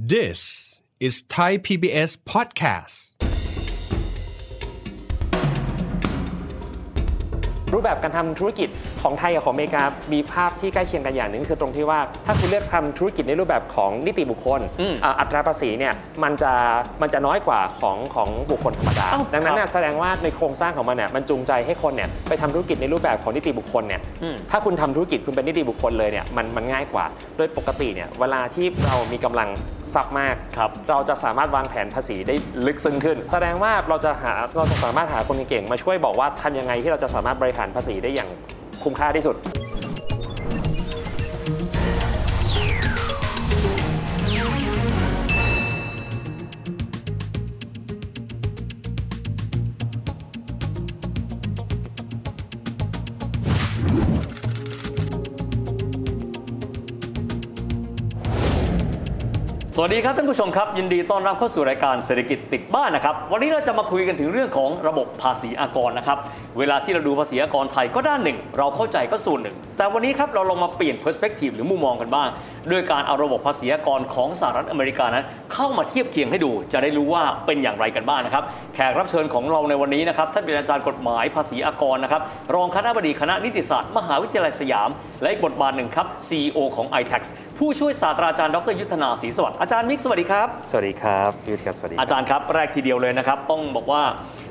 This is Thai PBS podcast. รูปแบบการทำธุรกิจของไทยกับของอเมริกา มีภาพที่ใกล้เคียงกันอย่างหนึ่งคือตรงที่ว่า ถ้าคุณเลือกทำธุรกิจในรูปแบบของนิติบุคคลอ่าอัตราภาษีเนี่ยมันจะมันจะน้อยกว่าของของบุคคลธรรมดาอ้าวดังนั้นคเนี่รับยแสดงว่าในโครงสร้างของมันเนี่ยมันจูงใจให้คนเนี่ยไปทำธุรกิจในรูปแบบของนิติบุคคลเนี่ยอืมถ้าคุณทำธุรกิจคุณเป็นนิติบุคคลเลยเนี่ยมันมันง่ายกว่า โดยปกติเนี่ยเวลาที่เรามีกำลังทรัพย์มากครับเราจะสามารถวางแผนภาษีได้ลึกซึ้งขึ้น แสดงว่าเราจะหาเราจะสามารถหาคนเก่งๆมาช่วยบอกว่าทำยังไงที่เราจะสามารถบริหารภาษีได้อย่างคุ้มค่าที่สุด สวัสดีครับท่านผู้ชมครับ ยินดีต้อนรับเข้าสู่รายการเศรษฐกิจติดบ้านนะครับ วันนี้เราจะมาคุยกันถึงเรื่องของระบบภาษีอากรนะครับ เวลาที่เราดูภาษีอากรไทยก็ด้านหนึ่ง เราเข้าใจก็ส่วนหนึ่ง แต่วันนี้ครับเราลองมาเปลี่ยน perspective หรือมุมมองกันบ้างด้วยการเอาระบบภาษีอากรของสหรัฐอเมริกานั้น เข้ามาเทียบเคียงให้ดู จะได้รู้ว่าเป็นอย่างไรกันบ้างนะครับแขกรับเชิญของเราในวันนี้นะครับท่านเป็นอาจารย์กฎหมายภาษีอากรนะครับรองคณะบดีคณะนิติศาสตร์มหาวิทยาลัยสยาม และอีกบทบาทหนึ่งครับ CEO ของ iTax ผู้ช่วยศาสตราจารย์ดรยุทธนาศรีสวัสดิ์อาจารย์มิกสวัสดีครับ สวัสดีครับพี่วิทย์ครับสวัสดี อาจารย์ครับ แรกทีเดียวเลยนะครับ ต้องบอกว่า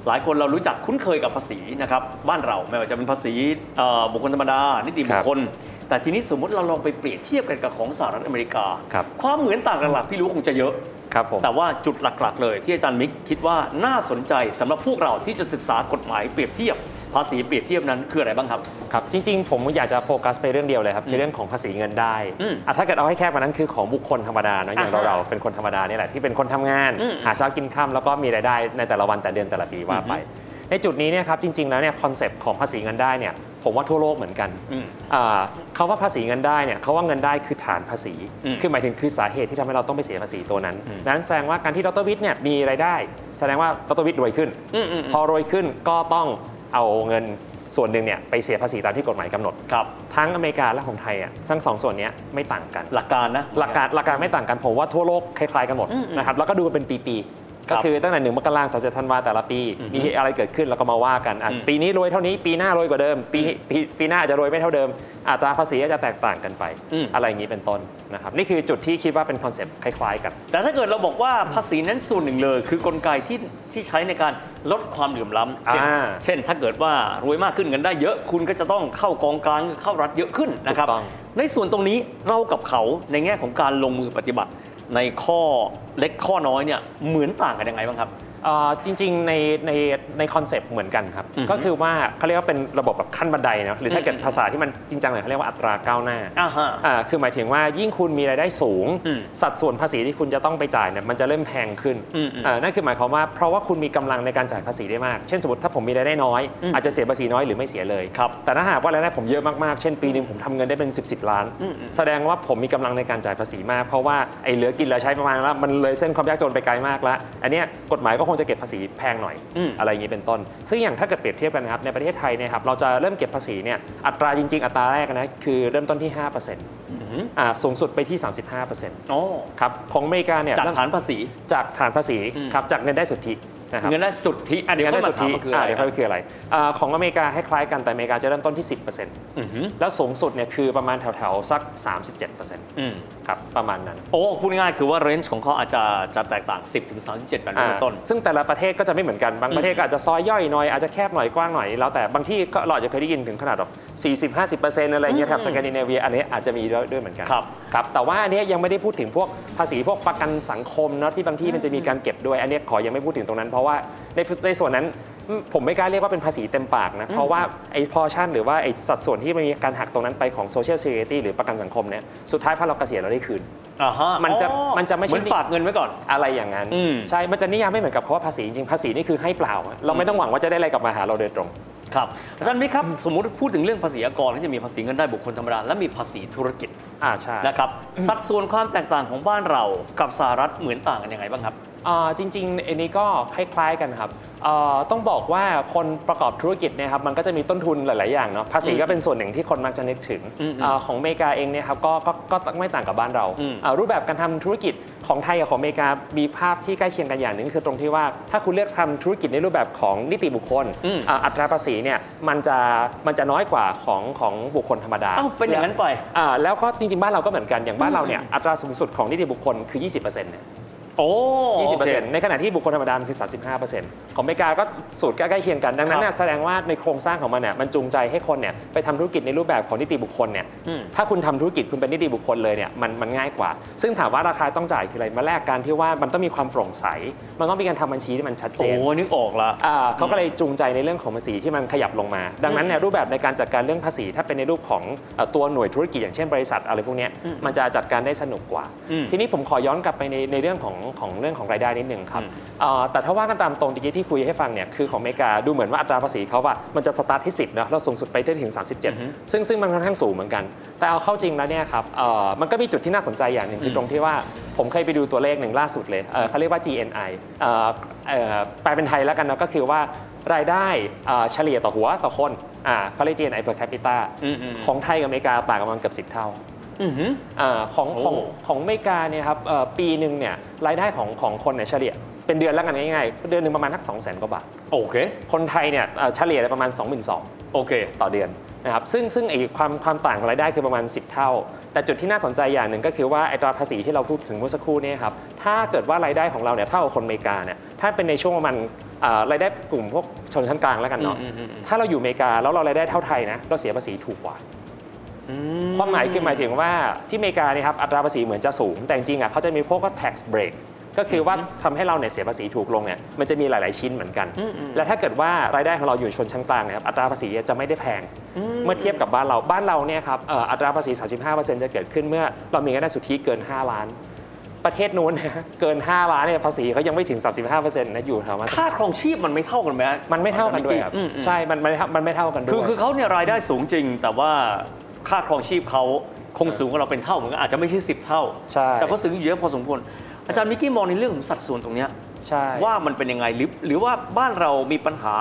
หลายคนเรารู้จักคุ้นเคยกับภาษีนะครับบ้านเราไม่ว่าจะเป็นภาษีเอ่อบุคคลธรรมดา นิติบุคคล แต่ทีนี้สมมติเราลองไปเปรียบเทียบกันกับของสหรัฐอเมริกาครับความเหมือนต่างกันหลักพี่รู้คงจะเยอะ ครับผมแต่ว่าจุดหลักๆ เลยที่อาจารย์มิกคิดว่าน่าสนใจสำหรับพวกเราที่จะศึกษากฎหมายเปรียบเทียบ ภาษีเปรียบเทียบนั้นคืออะไรบ้างครับครับ จริงๆ ผมอยากจะโฟกัสไปเรื่องเดียวเลยครับคือเรื่องของภาษีเงินได้อืมอะถ้าเกิดเอาให้แคบกว่านั้นคือของบุคคลธรรมดาเนอะอย่างอ่าฮะเราเราเป็นคนธรรมดาเนี่ยแหละที่เป็นคนทำงานอืมหาเช้ากินค่ำแล้วก็มีรายได้ในแต่ละวันแต่เดือนแต่ละปีว่าไป ในจุดนี้เนี่ยครับจริง ๆแล้วเนี่ยคอนเซปต์ของภาษีเงินได้เนี่ย ผมว่าทั่วโลกเหมือนกันอืมอ่าเขาว่าภาษีเงินได้เนี่ยเขาว่าเงินได้คือฐานภาษีอืมคือหมายถึงคือสาเหตุที่ทำให้เราต้องไปเสียภาษีตัวนั้นอืมดังนั้นแสดงว่าการที่ดรวิทย์เนี่ยมีรายได้ แสดงว่าดรวิทย์รวยขึ้นอืมอืมพอรวยขึ้นก็ต้องเอาเงินส่วนหนึ่งเนี่ยไปเสียภาษีตามที่กฎหมายกำหนดครับทั้งอเมริกาและของไทยอะทั้งสองส่วนเนี้ยไม่ต่างกัน หลักการนะหลักการหลักการไม่ต่างกันผมว่าทั่วโลกคล้ายๆกันหมดอืมอืมนะครับแล้วก็ดูกันเป็นปีครับๆ ก็คือตั้งแต่หนึ่งมกราคมสามสิบธันวาแต่ละปีอือฮึมีอะไรเกิดขึ้นแล้วก็มาว่ากันอะอืมปีนี้รวยเท่านี้ปีหน้ารวยกว่าเดิม ปีปีปีหน้าอาจจะรวยไม่เท่าเดิมอัตราภาษีก็จะแตกต่างกันไปอืมอะไรอย่างนี้เป็นต้นนะครับนี่คือจุดที่คิดว่าเป็น concept คล้ายๆกัน แต่ถ้าเกิดเราบอกว่าภาษีนั้นส่วนหนึ่งเลย คือกลไกที่ที่ใช้ในการลดความเหลื่อมล้ำเช่นอ่าเช่นถ้าเกิดว่ารวยมากขึ้นกันได้เยอะคุณก็จะต้องเข้ากองกลางเข้ารัฐเยอะขึ้นนะครับถูกต้องในส่วนตรงนี้เรากับเขาในแง่ของการลงมือปฏิบัติ ในข้อเล็กข้อน้อยเนี่ยเหมือนต่างกันยังไงบ้างครับจริงๆในในในคอนเซปต์เหมือนกันครับอือฮึก็คือว่าเขาเรียกว่าเป็นระบบแบบขั้นบันไดเนอะหรือถ้าเกิดอืมภาษาที่มันจริงจังหน่อยเขาเรียกว่าอัตราก้าวหน้าอ่าฮะอ่าคือหมายถึงว่ายิ่งคุณมีรายได้สูงอืมสัดส่วนภาษีที่คุณจะต้องไปจ่ายเนี่ยมันจะเริ่มแพงขึ้นอืมอืมอ่านั่นคือหมายความว่าเพราะว่าคุณมีกำลังในการจ่ายภาษีได้มากเช่นสมมติถ้าผมมีรายได้น้อยอืมอาจจะเสียภาษีน้อยหรือไม่เสียเลยครับแต่ถ้าหากว่ารายได้ผมเยอะมากๆเช่นปีหนึ่งผมทำเงินได้เป็น 10บสล้านอืมอืมแสดงว่าผมมีกำลังในการจ่ายภาษีมาก เพราะว่าไอ้เหลือกินเหลือใช้ประมาณแล้วมันเลยเส้นความยากจนไปไกลมากแล้วอันเนี้ยกฎหมายก็คงจะเก็บภาษีแพงหน่อยอืมอะไรอย่างนี้เป็นต้น ซึ่งอย่างถ้าเกิดเปรียบเทียบกันนะครับในประเทศไทยเนี่ยครับเราจะเริ่มเก็บภาษีเนี่ยอัตราจริง ๆ อัตราแรกนะคือเริ่มต้นที่ 5%อ่าสูงสุดไปที่ 35%อ๋อครับของอเมริกาเนี่ยจากเริ่มฐานภาษีจากฐานภาษีอืมครับจากเงินได้สุทธิ นะครับเงินได้สุทธิอะเดี๋ยวเงินค่อได้ยสุมาทถามธิว่าคืออะไรเดี๋ยวค่อยคืออะไรอ่าของอเมริกาคล้ายๆกันแต่อเมริกาจะเริ่มต้นที่ 10%อือหือแล้วสูงสุดเนี่ยคือประมาณแถวๆสัก 37%อืมครับประมาณนั้น โอ้พูดง่ายๆคือว่าเรนจ์ของเขาอาจจะจะแตกต่าง 10ถึง37แบบนี้เป็นต้นอ่าซึ่งแต่ละประเทศก็จะไม่เหมือนกันบางประเทศก็อาจจะซอยย่อยหน่อยอาจจะแคบหน่อยกว้างหน่อยแล้วแต่บางที่ก็เราอาจจะเคยได้ยินถึงขนาดแบบ 40-50%อะไรเงี้ยแถบสแกนดิเนเวียอันนี้อาจจะมีด้วยด้วยเหมือนกันครับครับแต่ว่าอันเนี้ยยังไม่ได้พูดถึงพวกภาษีพวกประกันสังคมเนาะที่บางที่มันจะมีการเก็บด้วย อันเนี้ยขอยังไม่พูดถึงตรงนั้น เพราะว่าในในส่วนนั้นอืม ผมไม่กล้าเรียกว่าเป็นภาษีเต็มปากนะ เพราะว่าไอ้พอชั่นหรือว่าไอ้สัดส่วนที่มันมีการหักตรงนั้นไปของ Social Security หรือประกันสังคมเนี่ยสุดท้ายพอเราเกษียณเราได้คืนอ่าฮะมันจะอ๋อมันจะไม่ใช่เหมือนฝากเงินไว้ก่อนอะไรอย่างนั้นอืมใช่ มันจะนิยามไม่เหมือนกับคำว่าภาษีจริงๆภาษีนี่คือให้เปล่า เราไม่ต้องหวังว่าจะได้อะไรกลับมาหาเราโดยตรงครับอาจารย์มิกครับ สมมุติพูดถึงเรื่องภาษีอากรที่จะมีภาษีเงินได้บุคคลธรรมดาและมีภาษีธุรกิจอ่าใช่นะครับสัดส่วนความแตกต่างของบ้านเรากับสหรัฐเหมือนต่างกันยังไงบ้างครับอ่า จริงๆอันนี้ก็คล้ายๆกันครับเอ่อต้องบอกว่าคนประกอบธุรกิจเนี่ยครับมันก็จะมีต้นทุนหลาย ๆ อย่างเนาะภาษีก็เป็นส่วนหนึ่งที่คนมักจะนึกถึงอืมอาของอเมริกาเองเนี่ยครับก็ก็ก็ไม่ต่างกับบ้านเราอืมอ่ารูปแบบการทำธุรกิจของไทยกับของอเมริกามีภาพที่ใกล้เคียงกันอย่างหนึ่งคือตรงที่ว่าถ้าคุณเลือกทำธุรกิจในรูปแบบของนิติบุคคลอืมอ่าอัตราภาษีเนี่ยมันจะมันจะน้อยกว่าของของบุคคลธรรมดาเอ้าเป็นอย่างนั้นไปอ่าแล้วก็จริง ๆ บ้านเราก็เหมือนกันอย่างบ้านเราเนี่ยอัตราสูงสุดของนิติบุคคลคือ 20%เนี่ย โอ้20%ในขณะที่บุคคลธรรมดามันคือ35%ของอเมริกาก็สูตรใกล้ๆเคียงกัน ดังนั้นเนี่ยแสดงว่าในโครงสร้างของมันเนี่ยมันจูงใจให้คนเนี่ยไปทำธุรกิจในรูปแบบของนิติบุคคลเนี่ยอืมถ้าคุณทำธุรกิจคุณเป็นนิติบุคคลเลยเนี่ยมันมันง่ายกว่า ซึ่งถามว่าราคาต้องจ่ายคืออะไรมาแลกการที่ว่ามันต้องมีความโปร่งใส มันต้องมีการทำบัญชีที่มันชัดเจโอ้นนึกออกละอ่าเขาก็เลยจูงใจในเรื่องของภาษีที่มันขยับลงมา ดังนั้นเนี่ยรูปแบบในการจัดการเรื่องภาษี ถ้าเป็นในรูปของเอ่อตัวหน่วยธุรกิจอย่างเช่นบริษัทอะไรพวกเนี้ยมันจะจัดการได้สนุกกว่าอืมทีนี้ผมขอย้อนกลับไปในในเรื่องของของเรื่องของรายได้นิดนึงครับอืมเอ่อแต่ถ้าว่ากันตามตรงตะกี้ที่คุยให้ฟังเนี่ยคือของอเมริกาดูเหมือนว่าอัตราภาษีเขาว่ามันจะสตาร์ทที่ 10นะแล้วสูงสุดไปได้ถึง 37 ซึ่งซึ่งมันค่อนข้างสูงเหมือนกัน แต่เอาเข้าจริงแล้วเนี่ยครับเอ่อมันก็มีจุดที่น่าสนใจอย่างหนึ่งคือตรงที่ว่าผมเคยไปดูตัวเลขหนึ่งล่าสุดเลยเอ่อเขาเรียกว่า GNI เอ่อเอ่อแปลเป็นไทยแล้วกันเนาะก็คือว่ารายได้เอ่อเฉลี่ยต่อหัวต่อคนอ่าเขาเรียก GNI per capita อืมอืมของไทยกับอเมริกาต่างกันประมาณเกือบ10 เท่าอือหืออา ของของโอ้ของอเมริกาเนี่ยครับเอ่อปีหนึ่งเนี่ยรายได้ของของคนเนี่ยเฉลี่ยเป็นเดือนแล้วกันง่ายๆ เดือนหนึ่งประมาณทัก2 0 0 0 0 0กว่าบาท โอเค คนไทยเนี่ยเอ่อเฉลี่ยประมาณ 22,000โอเค ต่อเดือนนะครับ ซึ่งซึ่งไอ้ความความต่างของรายได้คือประมาณ 10 เท่า แต่จุดที่น่าสนใจอย่างหนึ่งก็คือว่าไอ้ตราภาษีที่เราพูดถึงเมื่อสักครู่เนี่ยครับ ถ้าเกิดว่ารายได้ของเราเนี่ยเท่ากับคนอเมริกาเนี่ย ถ้าเป็นในช่วงประมาณอ่ารายได้กลุ่มพวกชนชั้นกลางแล้วกันเนาะอืมอืมอืมถ้าเราอยู่อเมริกาแล้วเรารายได้เท่าไทยนะ เราเสียภาษีถูกกว่า ความหมายคือหมายถึงว่าที่อเมริกาเนี่ยครับอัตราภาษีเหมือนจะสูง แต่จริงๆอะเขาจะมีพวกก็ tax break ก็คือว่าทำให้เราเนี่ยเสียภาษีถูกลงเนี่ยมันจะมีหลาย ๆชิ้นเหมือนกัน และถ้าเกิดว่ารายได้ของเราอยู่ชนชั้นกลางเนะครับอัตราภาษีจะไม่ได้แพง เมื่อเทียบกับบ้านเราบ้านเราเนี่ยครับเอ่ออัตราภาษี 35%จะเกิดขึ้นเมื่อเรามีรายได้สุทธิเกิน 5 ล้าน ประเทศนู้นเนยเกิน 5 ล้านเนี่ยภาษีเขายังไม่ถึง 35%นะอยู่แถวมาค่าครองชีพมันไม่เท่ากันไหมฮะมันไม่เท่ากันด้วยครับอืมอืมใช่มันมันมันไม่เท่ากันด้วยคือคือเขาเนี่ยรายได้สูงจริงแต่ว่า ค่าครองชีพเขาคงสูงกว่าเราเป็นเท่าเหมือนกันอาจจะไม่ใช่สิบเท่า ใช่ แต่เขาสูงอยู่เยอะพอสมควรอาจารย์มิกกี้มองในเรื่องของสัดส่วนตรงเนี้ยใช่ ว่ามันเป็นยังไงหรือหรือว่าบ้านเรามีปัญหา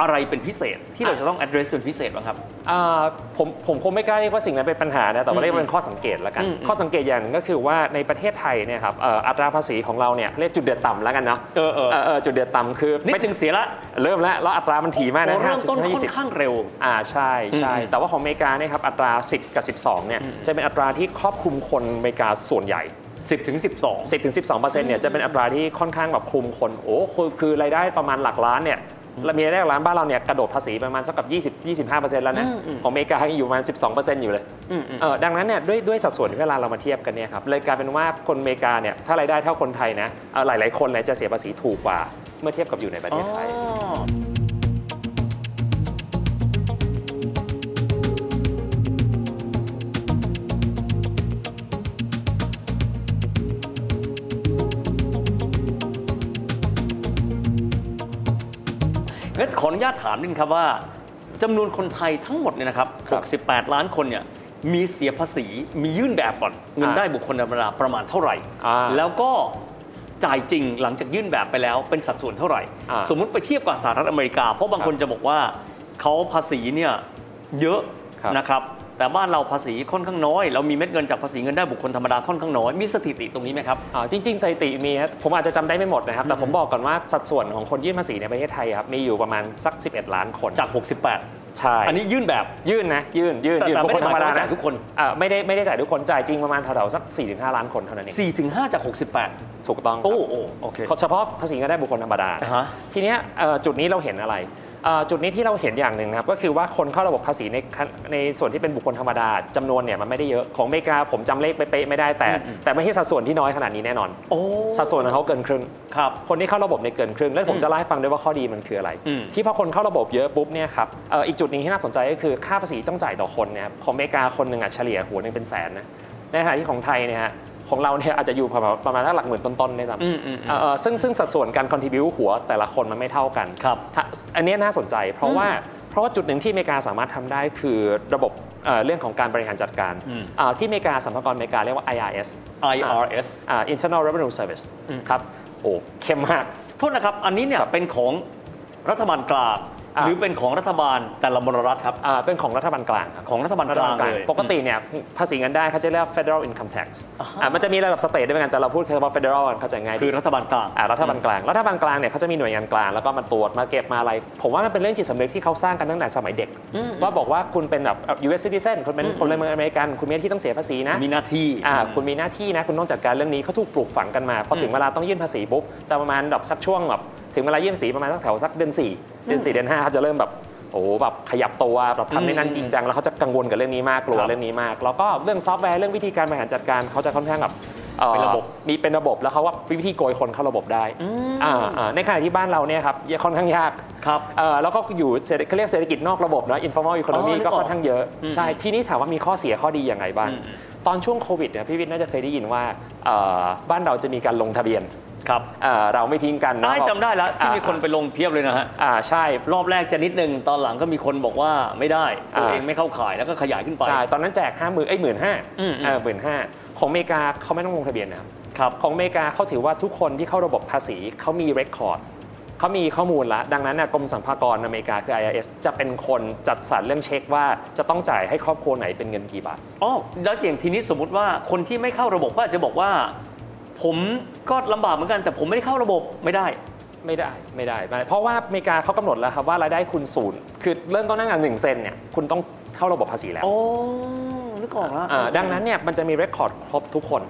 อะไรเป็นพิเศษที่เราจะต้อง address เป็นพิเศษบ้างครับ อ่าผมผมคงไม่กล้าเรียกว่าสิ่งนั้นเป็นปัญหานะแต่ว่าเรียกว่าเป็นข้อสังเกตแล้วกัน อืมข้อสังเกตอย่างหนึ่งก็คือว่าในประเทศไทยเนี่ยครับเอ่ออัตราภาษีของเราเนี่ยเรียกจุดเดือดต่ำแล้วกันเนาะเออเออ เออเออจุดเดือดต่ำคือนิดไม่นึงเสียละเริ่มแล้วแล้วอัตรามันถี่มากนะโอ้เริ่มต้น50ค่อนข้างเร็ว อ่าใช่ใช่อืมแต่ว่าของอเมริกาเนี่ยครับอัตรา 10 กับ 12เนี่ยจะเป็นอัตราที่ครอบคลุมคนอเมริกาส่วนใหญ่ 10ถึง12 10ถึง12เปอร์เซ็นต์เนี่ยจะเป็นอัตราที่ค่อนข้างแบบคลุมคนโอ้คือคือรายได้ประมาณหลักล้านเนี่ยเรามีรายได้หลักล้านบ้านเราเนี่ยกระโดดภาษีประมาณสักกับ 20 25เปอร์เซ็นต์แล้วนะอืมอืมของอเมริกายังอยู่ประมาณ 12เปอร์เซ็นต์อยู่เลยอืมอืมเออดังนั้นเนี่ยด้วยด้วยสัดส่วนที่เวลาเรามาเทียบกันเนี่ยครับเลยกลายเป็นว่าคนอเมริกาเนี่ยถ้ารายได้เท่าคนไทยนะเอ่อหลาย ๆ คนเลยจะเสียภาษีถูกกว่าเมื่อเทียบกับอยู่ในประเทศไทย งั้นขออนุญาตถามนิดนึงครับว่าจำนวนคนไทยทั้งหมดเนี่ยนะครับครับ68 ล้านคนเนี่ยมีเสียภาษีมียื่นแบบก่อนเงินอ่าได้บุคคลธรรมดาประมาณเท่าไหร่อ่าแล้วก็จ่ายจริงหลังจากยื่นแบบไปแล้วเป็นสัดส่วนเท่าไหร่อ่าสมมุติไปเทียบกับสหรัฐอเมริกา เพราะบางคนจะบอกว่าเขาภาษีเนี่ยเยอะครับนะครับ แต่บ้านเราภาษีค่อนข้างน้อย เรามีเม็ดเงินจากภาษีเงินได้บุคคลธรรมดาค่อนข้างน้อยมีสถิติตรงนี้ไหมครับอ่าจริงๆสถิติมีครับผมอาจจะจำได้ไม่หมดนะครับ แต่ผมบอกก่อนว่าสัดส่วนของคนยื่นภาษีในประเทศไทยครับมีอยู่ประมาณสัก 11 ล้านคนจาก 68 ใช่อันนี้ยื่นแบบ ยื่นนะยื่นยื่นแต่ยื่นแต่บุคคลธรรมดาไม่ได้หมายความว่านะจ่ายทุกคน อ่าไม่ได้ไม่ได้จ่ายทุกคนจ่ายจริงประมาณแถวๆสัก4-5ล้านคนเท่านั้นเอง4-5 จาก 68 ถูกต้องครับโอ้โอ้โอเค เฉพาะภาษีเงินได้บุคคลธรรมดา อ่าฮะ ทีเนี้ยเอ่อจุดนี้เราเห็นอะไรเอ่อ จุดนี้ที่เราเห็นอย่างหนึ่งนะครับก็คือว่าคนเข้าระบบภาษีในขั้นในส่วนที่เป็นบุคคลธรรมดาจำนวนเนี่ยมันไม่ได้เยอะของอเมริกาผมจำเลขเป๊ะๆไม่ได้แต่ แต่ไม่ใช่สัดส่วนที่น้อยขนาดนี้แน่นอนโอ้สัดส่วนของเขาเกินครึ่งครับคนที่เข้าระบบในยเกินครึ่งแล้วผมจะเล่าให้ฟังด้วยว่าข้อดีมันคืออะไรอืมที่พอคนเข้าระบบเยอะปุ๊บเนี่ยครับเอ่ออีกจุดหนึงที่น่าสนใจก็คือค่าภาษีต้องจ่ายต่อคนเนี่ยครับของอเมริกาคนหนึ่งอะเฉลี่ยหัวหนึ่งเป็นแสนนะในขณะที่ของไทยเนี่ยฮะ ของเราเนี่ยอาจจะอยู่ประมาณประมาณสักหลักหมื่นต้นๆได้ซ้ำอืมอืมอืมเอ่อเอ่อซึ่งซึ่งสัดส่วนการ contribu หัวแต่ละคนมันไม่เท่ากันครับถ้าอันเนี้ยน่าสนใจ เพราะว่าเพราะว่าจุดหนึ่งที่อเมริกาสามารถทำได้คือระบบเอ่อเรื่องของการบริหารจัดการอืมอ่าที่อเมริกาสัมภากรอเมริกาเรียกว่า IRS IRS อ่า internal revenue service ครับโอ้เข้มมากโทษนะครับ อันนี้เนี่ยเป็นของรัฐบาลกลางอ่า หรือเป็นของรัฐบาลแต่ละมลรัฐครับอ่าเป็นของรัฐบาลกลางครับของรัฐบาลกลางเลยปกติเนี่ยภาษีเงินได้เขาจะเรียก federal income tax อ่ามันจะมีระดับสเตทด้วยเหมือนกันแต่เราพูดแค่ว่า federal เข้าใจง่ายดีคือรัฐบาลกลางอ่ารัฐบาลกลางรัฐบาลกลางเนี่ยเขาจะมีหน่วยงานกลางแล้วก็มาตรวจมาเก็บมาอะไร ผมว่ามันเป็นเรื่องจิตสำนึกที่เขาสร้างกันตั้งแต่สมัยเด็ก ว่าบอกว่าคุณเป็นแบบ US citizen คุณเป็นพลเมืองอเมริกันคุณมีหน้าที่ต้องเสียภาษีนะมีหน้าที่อ่าคุณมีหน้าที่นะคุณต้องจัดการเรื่องนี้เขาถูกปลูกฝังกันมาพอถึงเวลาต้องยื่นภาษีปุ๊บจะประมาณแบบสักช่วงแบบ ถึงเวลายื่นภาษีประมาณสักแถวสักเดือนสี่เดือนสี่เดือนห้าเขาจะเริ่มแบบโอ้โหแบบขยับตัวแบบทำในนั้นจริงจังแล้วเขาจะกังวลกับเรื่องนี้มากกลัวครับเรื่องนี้มาก แล้วก็เรื่องซอฟต์แวร์เรื่องวิธีการบริหารจัดการเขาจะค่อนข้างแบบอ่อเป็นระบบมีเป็นระบบแล้วเขาว่าวิธีโกยคนเข้าระบบได้อ่าอ่าในขณะที่บ้านเราเนี่ยครับค่อนข้างยากครับเอ่อแล้วก็อยู่เศรษฐเขาเรียกเศรษฐกิจนอกระบบนะ informal อ๋ economy อนึกอก็อกค่อนข้างเยอะอืมใช่ทีนี้ถามว่ามีข้อเสียข้อดีอย่างไรบ้างตอนช่วงโควิดเนี่ยพี่วิทย์น่าจะเคยได้ยินว่าเอ่อบ้านเราจะมีการลงทะเบียน ครับเอ่อเราไม่ทิ้งกันนะได้จำได้แล้วที่อ่ามีคนไปลงเพียบเลยนะฮะอ่าใช่รอบแรกจะนิดนึงตอนหลังก็มีคนบอกว่าไม่ได้ตัวอ่าเองไม่เข้าข่ายแล้วก็ขยายขึ้นไปใช่ตอนนั้นแจกห้าหมื่นเอ้ยหมื่นห้าอืมอืมเออหมื่นห้าของอเมริกาเขาไม่ต้องลงทะเบียนนะครับครับของอเมริกาเขาถือว่าทุกคนที่เข้าระบบภาษีเขามีเรคคอร์ดเขามีข้อมูลแล้วดังนั้นน่ะกรมสรรพากรอเมริกาคือ IRS จะเป็นคนจัดสรรเรื่องเช็คว่าจะต้องจ่ายให้ครอบครัวไหนเป็นเงินกี่บาทอ๋อแล้วอย่างทีนี้สมมุติว่าคนที่ไม่เข้าระบบก็อาจจะบอกว่า ผมก็ลำบากเหมือนกันแต่ผมไม่ได้เข้าระบบไม่ได้ ไม่ได้ไม่ได้ไม่ได้ เพราะว่าอเมริกาเขากำหนดแล้วครับว่ารายได้คุณศูนย์คือเริ่มต้นตั้งแต่หนึ่งเซนเนี่ยคุณต้องเข้าระบบภาษีแล้วโอ้นึกออกแล้ว อ่าดังนั้นเนี่ยมันจะมีเรคคอร์ดครบทุกคน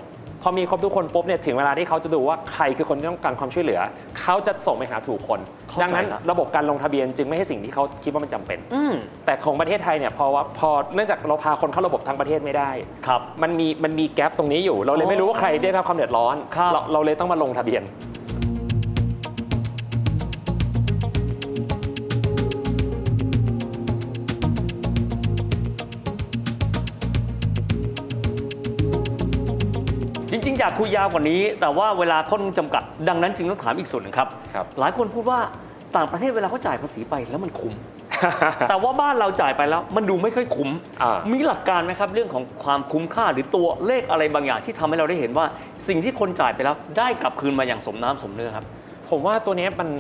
พอมีครบทุกคนปุ๊บเนี่ยถึงเวลาที่เขาจะดูว่าใครคือคนที่ต้องการความช่วยเหลือ เขาจะส่งไปหาถูกคนเข้าใจดังนั้นละระบบการลงทะเบียนจึงไม่ใช่สิ่งที่เขาคิดว่ามันจำเป็นอืมแต่ของประเทศไทยเนี่ยพอว่าพอเนื่องจากเราพาคนเข้าระบบทั้งประเทศไม่ได้ครับมันมีมันมีแกลบตรงนี้อยู่ เราเลยไม่รู้ว่าใครได้รับความเดือดร้อนครับเราเราเลยต้องมาลงทะเบียน อยากคุยยาวกว่านี้ แต่ว่าเวลาค่อนข้างจำกัด ดังนั้นจึงต้องถามอีกส่วนหนึ่งครับ ครับ หลายคนพูดว่าต่างประเทศเวลาเขาจ่ายภาษีไปแล้วมันคุ้ม แต่ว่าบ้านเราจ่ายไปแล้วมันดูไม่ค่อยคุ้ม อ่ามีหลักการไหมครับเรื่องของความคุ้มค่าหรือตัวเลขอะไรบางอย่างที่ทำให้เราได้เห็นว่า สิ่งที่คนจ่ายไปแล้วได้กลับคืนมาอย่างสมน้ำสมเนื้อครับ ผมว่าตัวเนี้ยมัน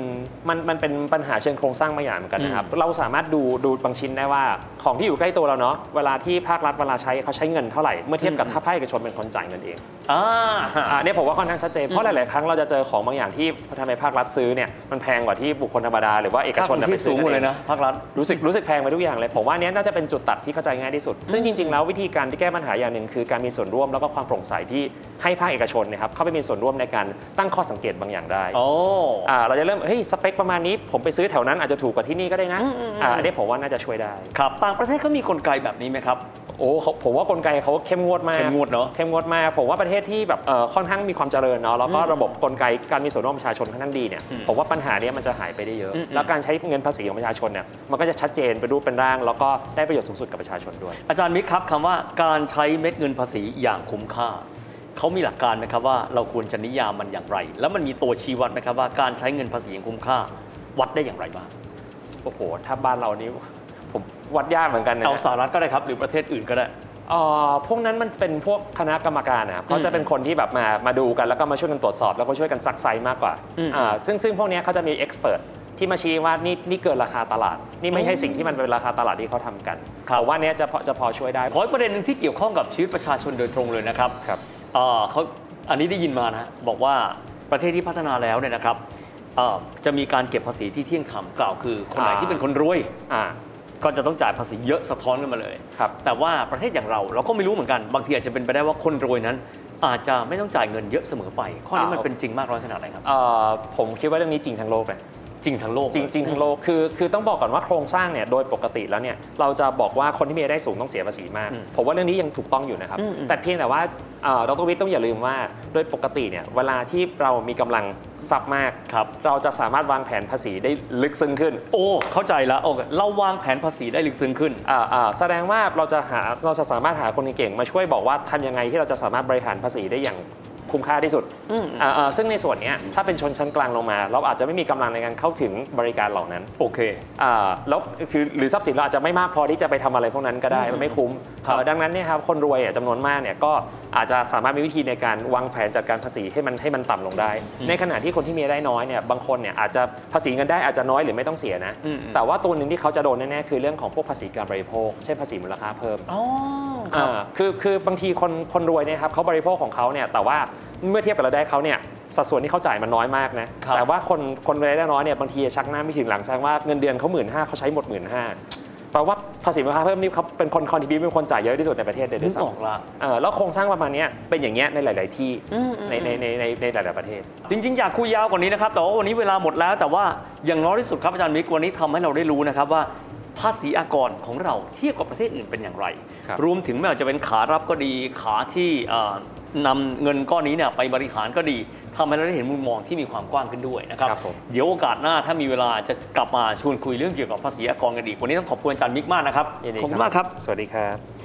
มันมันเป็นปัญหาเชิงโครงสร้างบางอย่างเหมือนกันนะครับ เราสามารถดูดูบางชิ้นได้ว่าของที่อยู่ใกล้ตัวเราเนาะเวลาที่ภาครัฐเวลาใช้เขาใช้เงินเท่าไหร่เมื่อเทียบกับอืมถ้าภาคเอกชนเป็นคนจ่ายเงินเองอ่าอ่าเนี่ยผมว่าค่อนข้างชัดเจนเพราะหลาย ๆ ครั้งเราจะเจอของบางอย่างที่ทำไมภาครัฐซื้อเนี่ยมันแพงกว่าที่บุคคลธรรมดาหรือว่าเอกค่าชคนนน่ะที่ไปสูซื้งอหมดกันเลเอยงนะภาครัฐรู้สึกรู้สึกแพงไปทุกอย่างเลยผมว่าอันเนี้ยน่าจะเป็นจุดตัดที่เข้าใจง่ายที่สุด ซึ่งจริง ๆ แล้ววิธีการที่แก้ปัญหาอย่างหนึ่งคือการมีส่วนร่วมแล้วก็ความโปร่งใสที่ ให้ภาคเอกชนเนะครับเข้าไปมีส่วนร่วมในการตั้งข้อสังเกตบางอย่างได้โอ้อ่าเราจะเริ่มเฮ้ยสเปคประมาณนี้ ผมไปซื้อแถวนั้นอาจจะถูกกว่าที่นี่ก็ได้นะอืมอืมอืมอ่าอันนี้ผมว่าน่าจะช่วยได้ครับต่างประเทศเขามีกลไกแบบนี้ไหมครับโอ้เขาผมว่ากลไกเขาเข้มงวดมากเข้มงวดเนอะเข้มงวดมากผมว่าประเทศที่แบบเอ่อค่อนข้างมีความเจริญเนาะแล้วก็อืมระบบกลไกการมีส่วนร่วมประชาชนค่อนข้างดีเนี่ยอืมผมว่าปัญหาเนี้ยมันจะหายไปได้เยอะอืมแล้วการใช้เงินภาษีของประชาชนเนี่ยมันก็จะชัดเจนเป็นรูปเป็นร่าง แล้วก็ได้ประโยชน์สูงสุดกับประชาชนด้วย อาจารย์มิกครับคำว่าการใช้เม็ดเงินภาษีอย่างคุ้มค่า เขามีหลักการไหมครับว่าเราควรจะนิยามมันอย่างไร แล้วมันมีตัวชี้วัดไหมครับว่าการใช้เงินภาษีอย่างคุ้มค่า วัดได้อย่างไรบ้างโอ้โหถ้าบ้านเรานี้ผมวัดยากเหมือนกันนะเอาสหรัฐก็ได้ครับ หรือประเทศอื่นก็ได้เอ่อพวกนั้นมันเป็นพวกคณะกรรมการนะครับเขาจะเป็นคนที่แบบมามาดูกันแล้วก็มาช่วยกันตรวจสอบ แล้วก็ช่วยกันซักไซมากกว่าอืมอ่าซึ่งซึ่งพวกเนี้ยเขาจะมีเอ็กซ์เพรสที่มาชี้ว่านี่นี่เกินราคาตลาด นี่ไม่ใช่สิ่งที่มันเป็นราคาตลาดที่เขาทำกันครับผมว่าเนี้ยจะพอจะพอช่วยได้ขออีกประเด็นหนึ่งที่เกี่ยวข้องกับชีวิตประชาชนโดยตรงเลยนะครับครับ เอ่อเขาอันนี้ได้ยินมานะบอกว่าประเทศที่พัฒนาแล้วเนี่ยนะครับเอ่อจะมีการเก็บภาษีที่เที่ยงธรรมกล่าวคือ คนไหนอ่าที่เป็นคนรวยอ่าก็จะต้องจ่ายภาษีเยอะสะท้อนกันมาเลยครับแต่ว่าประเทศอย่างเราเราก็ไม่รู้เหมือนกัน บางทีอาจจะเป็นไปได้ว่าคนรวยนั้น อาจจะไม่ต้องจ่ายเงินเยอะเสมอไป ข้อนี้อ่ามัมันเป็นจริงมากน้อยขนาดไหนครับเอ่อผมคิดว่าเรื่องนี้จริงทั้งโลกเลย จริงทั้งโลกจริงจริงทั้งโลกคือคือต้องบอกก่อนว่าโครงสร้างเนี่ยโดยปกติแล้วเนี่ยเราจะบอกว่าคนที่มีรายได้สูงต้องเสียภาษีมากอืมผมว่าเรื่องนี้ยังถูกต้องอยู่นะครับอืมอืมแต่เพียงแต่ว่าเอ่อดรวิทย์ต้องอย่าลืมว่า โดยปกติเนี่ยเวลาที่เรามีกำลังทรัพย์มากครับเราจะสามารถวางแผนภาษีได้ลึกซึ้งขึ้น โอ้เข้าใจแล้วโอเคเราวางแผนภาษีได้ลึกซึ้งขึ้นอ่าอ่าแสดงว่าเราจะหาเราจะสามารถหาคนเก่งๆมาช่วยบอกว่าทำยังไงที่เราจะสามารถบริหารภาษีได้อย่าง คุ้มค่าที่สุดอ่าอ่าซึ่งในส่วนเนี้ยถ้าเป็นชนชั้นกลางลงมา เราอาจจะไม่มีกำลังในการเข้าถึงบริการเหล่านั้น โอเคอ่าแล้วคือหรือทรัพย์สินเราอาจจะไม่มากพอที่จะไปทำอะไรพวกนั้นก็ได้มันไม่คุ้มครับเอ่อดังนั้นเนี่ยครับคนรวยอะจำนวนมากเนี่ยก็อาจจะสามารถมีวิธีในการวางแผนจัดการภาษีให้มันให้มันต่ำลงได้ ในขณะที่คนที่มีรายได้น้อยเนี่ยบางคนเนี่ยอาจจะภาษีเงินได้อาจจะน้อยหรือไม่ต้องเสียนะอืมแต่ว่าตัวหนึ่งที่เขาจะโดนแน่ๆคือเรื่องของพวกภาษีการบริโภค เช่นภาษีมูลค่าเพิ่ม อ๋อครับอ่าคือคือบางทีคนคนรวยเนี่ยครับเขาบริโภคของเขาเนี่ยแต่ว่าเมื่อเทียบกับรายได้เขาเนี่ยสัดส่วนที่เขาจ่ายมันน้อยมากนะครับ แต่ว่าคนคนรายได้น้อยเนี่ยบางทีชักหน้าไม่ถึงหลังแสดงว่าเงินเดือนเขาหมื่นห้าเขาใช้หมดหมื่นห้าแปลว่าภาษีมูลค่าเพิ่มนี่เขาเป็นคนคอนทิบิวเป็นคนจ่ายเยอะที่สุดในประเทศเลยนึด้วกยซ้ออกละำเออแล้วโครงสร้างประมาณเนี้ยเป็นอย่างเงี้ยในหลาย ๆ ที่ในในในในในหลาย ๆ ประเทศ จริงๆ อยากคุยยาวกว่านี้นะครับ แต่ว่าวันนี้เวลาหมดแล้ว แต่ว่าอย่างน้อยที่สุดครับอาจารย์มิกวันนี้ทำให้เราได้รู้นะครับว่า ภาษีอากรของเราเทียบกับประเทศอื่นเป็นอย่างไรครับรวมถึงไม่ว่าจะเป็นขารับก็ดีขาที่เอ่อนำเงินก้อนนี้เนี่ยไปบริหารก็ดีทำให้เราได้เห็นมุมมองที่มีความกว้างขึ้นด้วยนะครับครับผมเดี๋ยวโอกาสหน้าถ้ามีเวลาจะกลับมาชวนคุยเรื่องเกี่ยวกับภาษีอากรกันอีกวันนี้ต้องขอบคุณอาจารย์มิกมากนะครับยินดีขอบคุณมากครับ สวัสดีครับ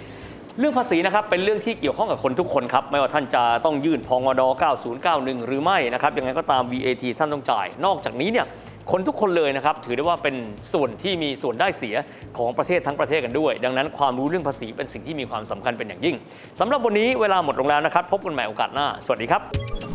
เรื่องภาษีนะครับเป็นเรื่องที่เกี่ยวข้องกับคนทุกคนครับไม่ว่าท่านจะต้องยื่นพงด9091 หรือไม่นะครับยังไงก็ตาม VAT ท่านต้องจ่าย นอกจากนี้เนี่ยคนทุกคนเลยนะครับถือได้ว่าเป็นส่วนที่มีส่วนได้เสียของประเทศทั้งประเทศกันด้วย ดังนั้นความรู้เรื่องภาษีเป็นสิ่งที่มีความสำคัญเป็นอย่างยิ่งสำหรับวันนี้เวลาหมดลงแล้วนะครับ พบกันใหม่โอกาสหน้า สวัสดีครับ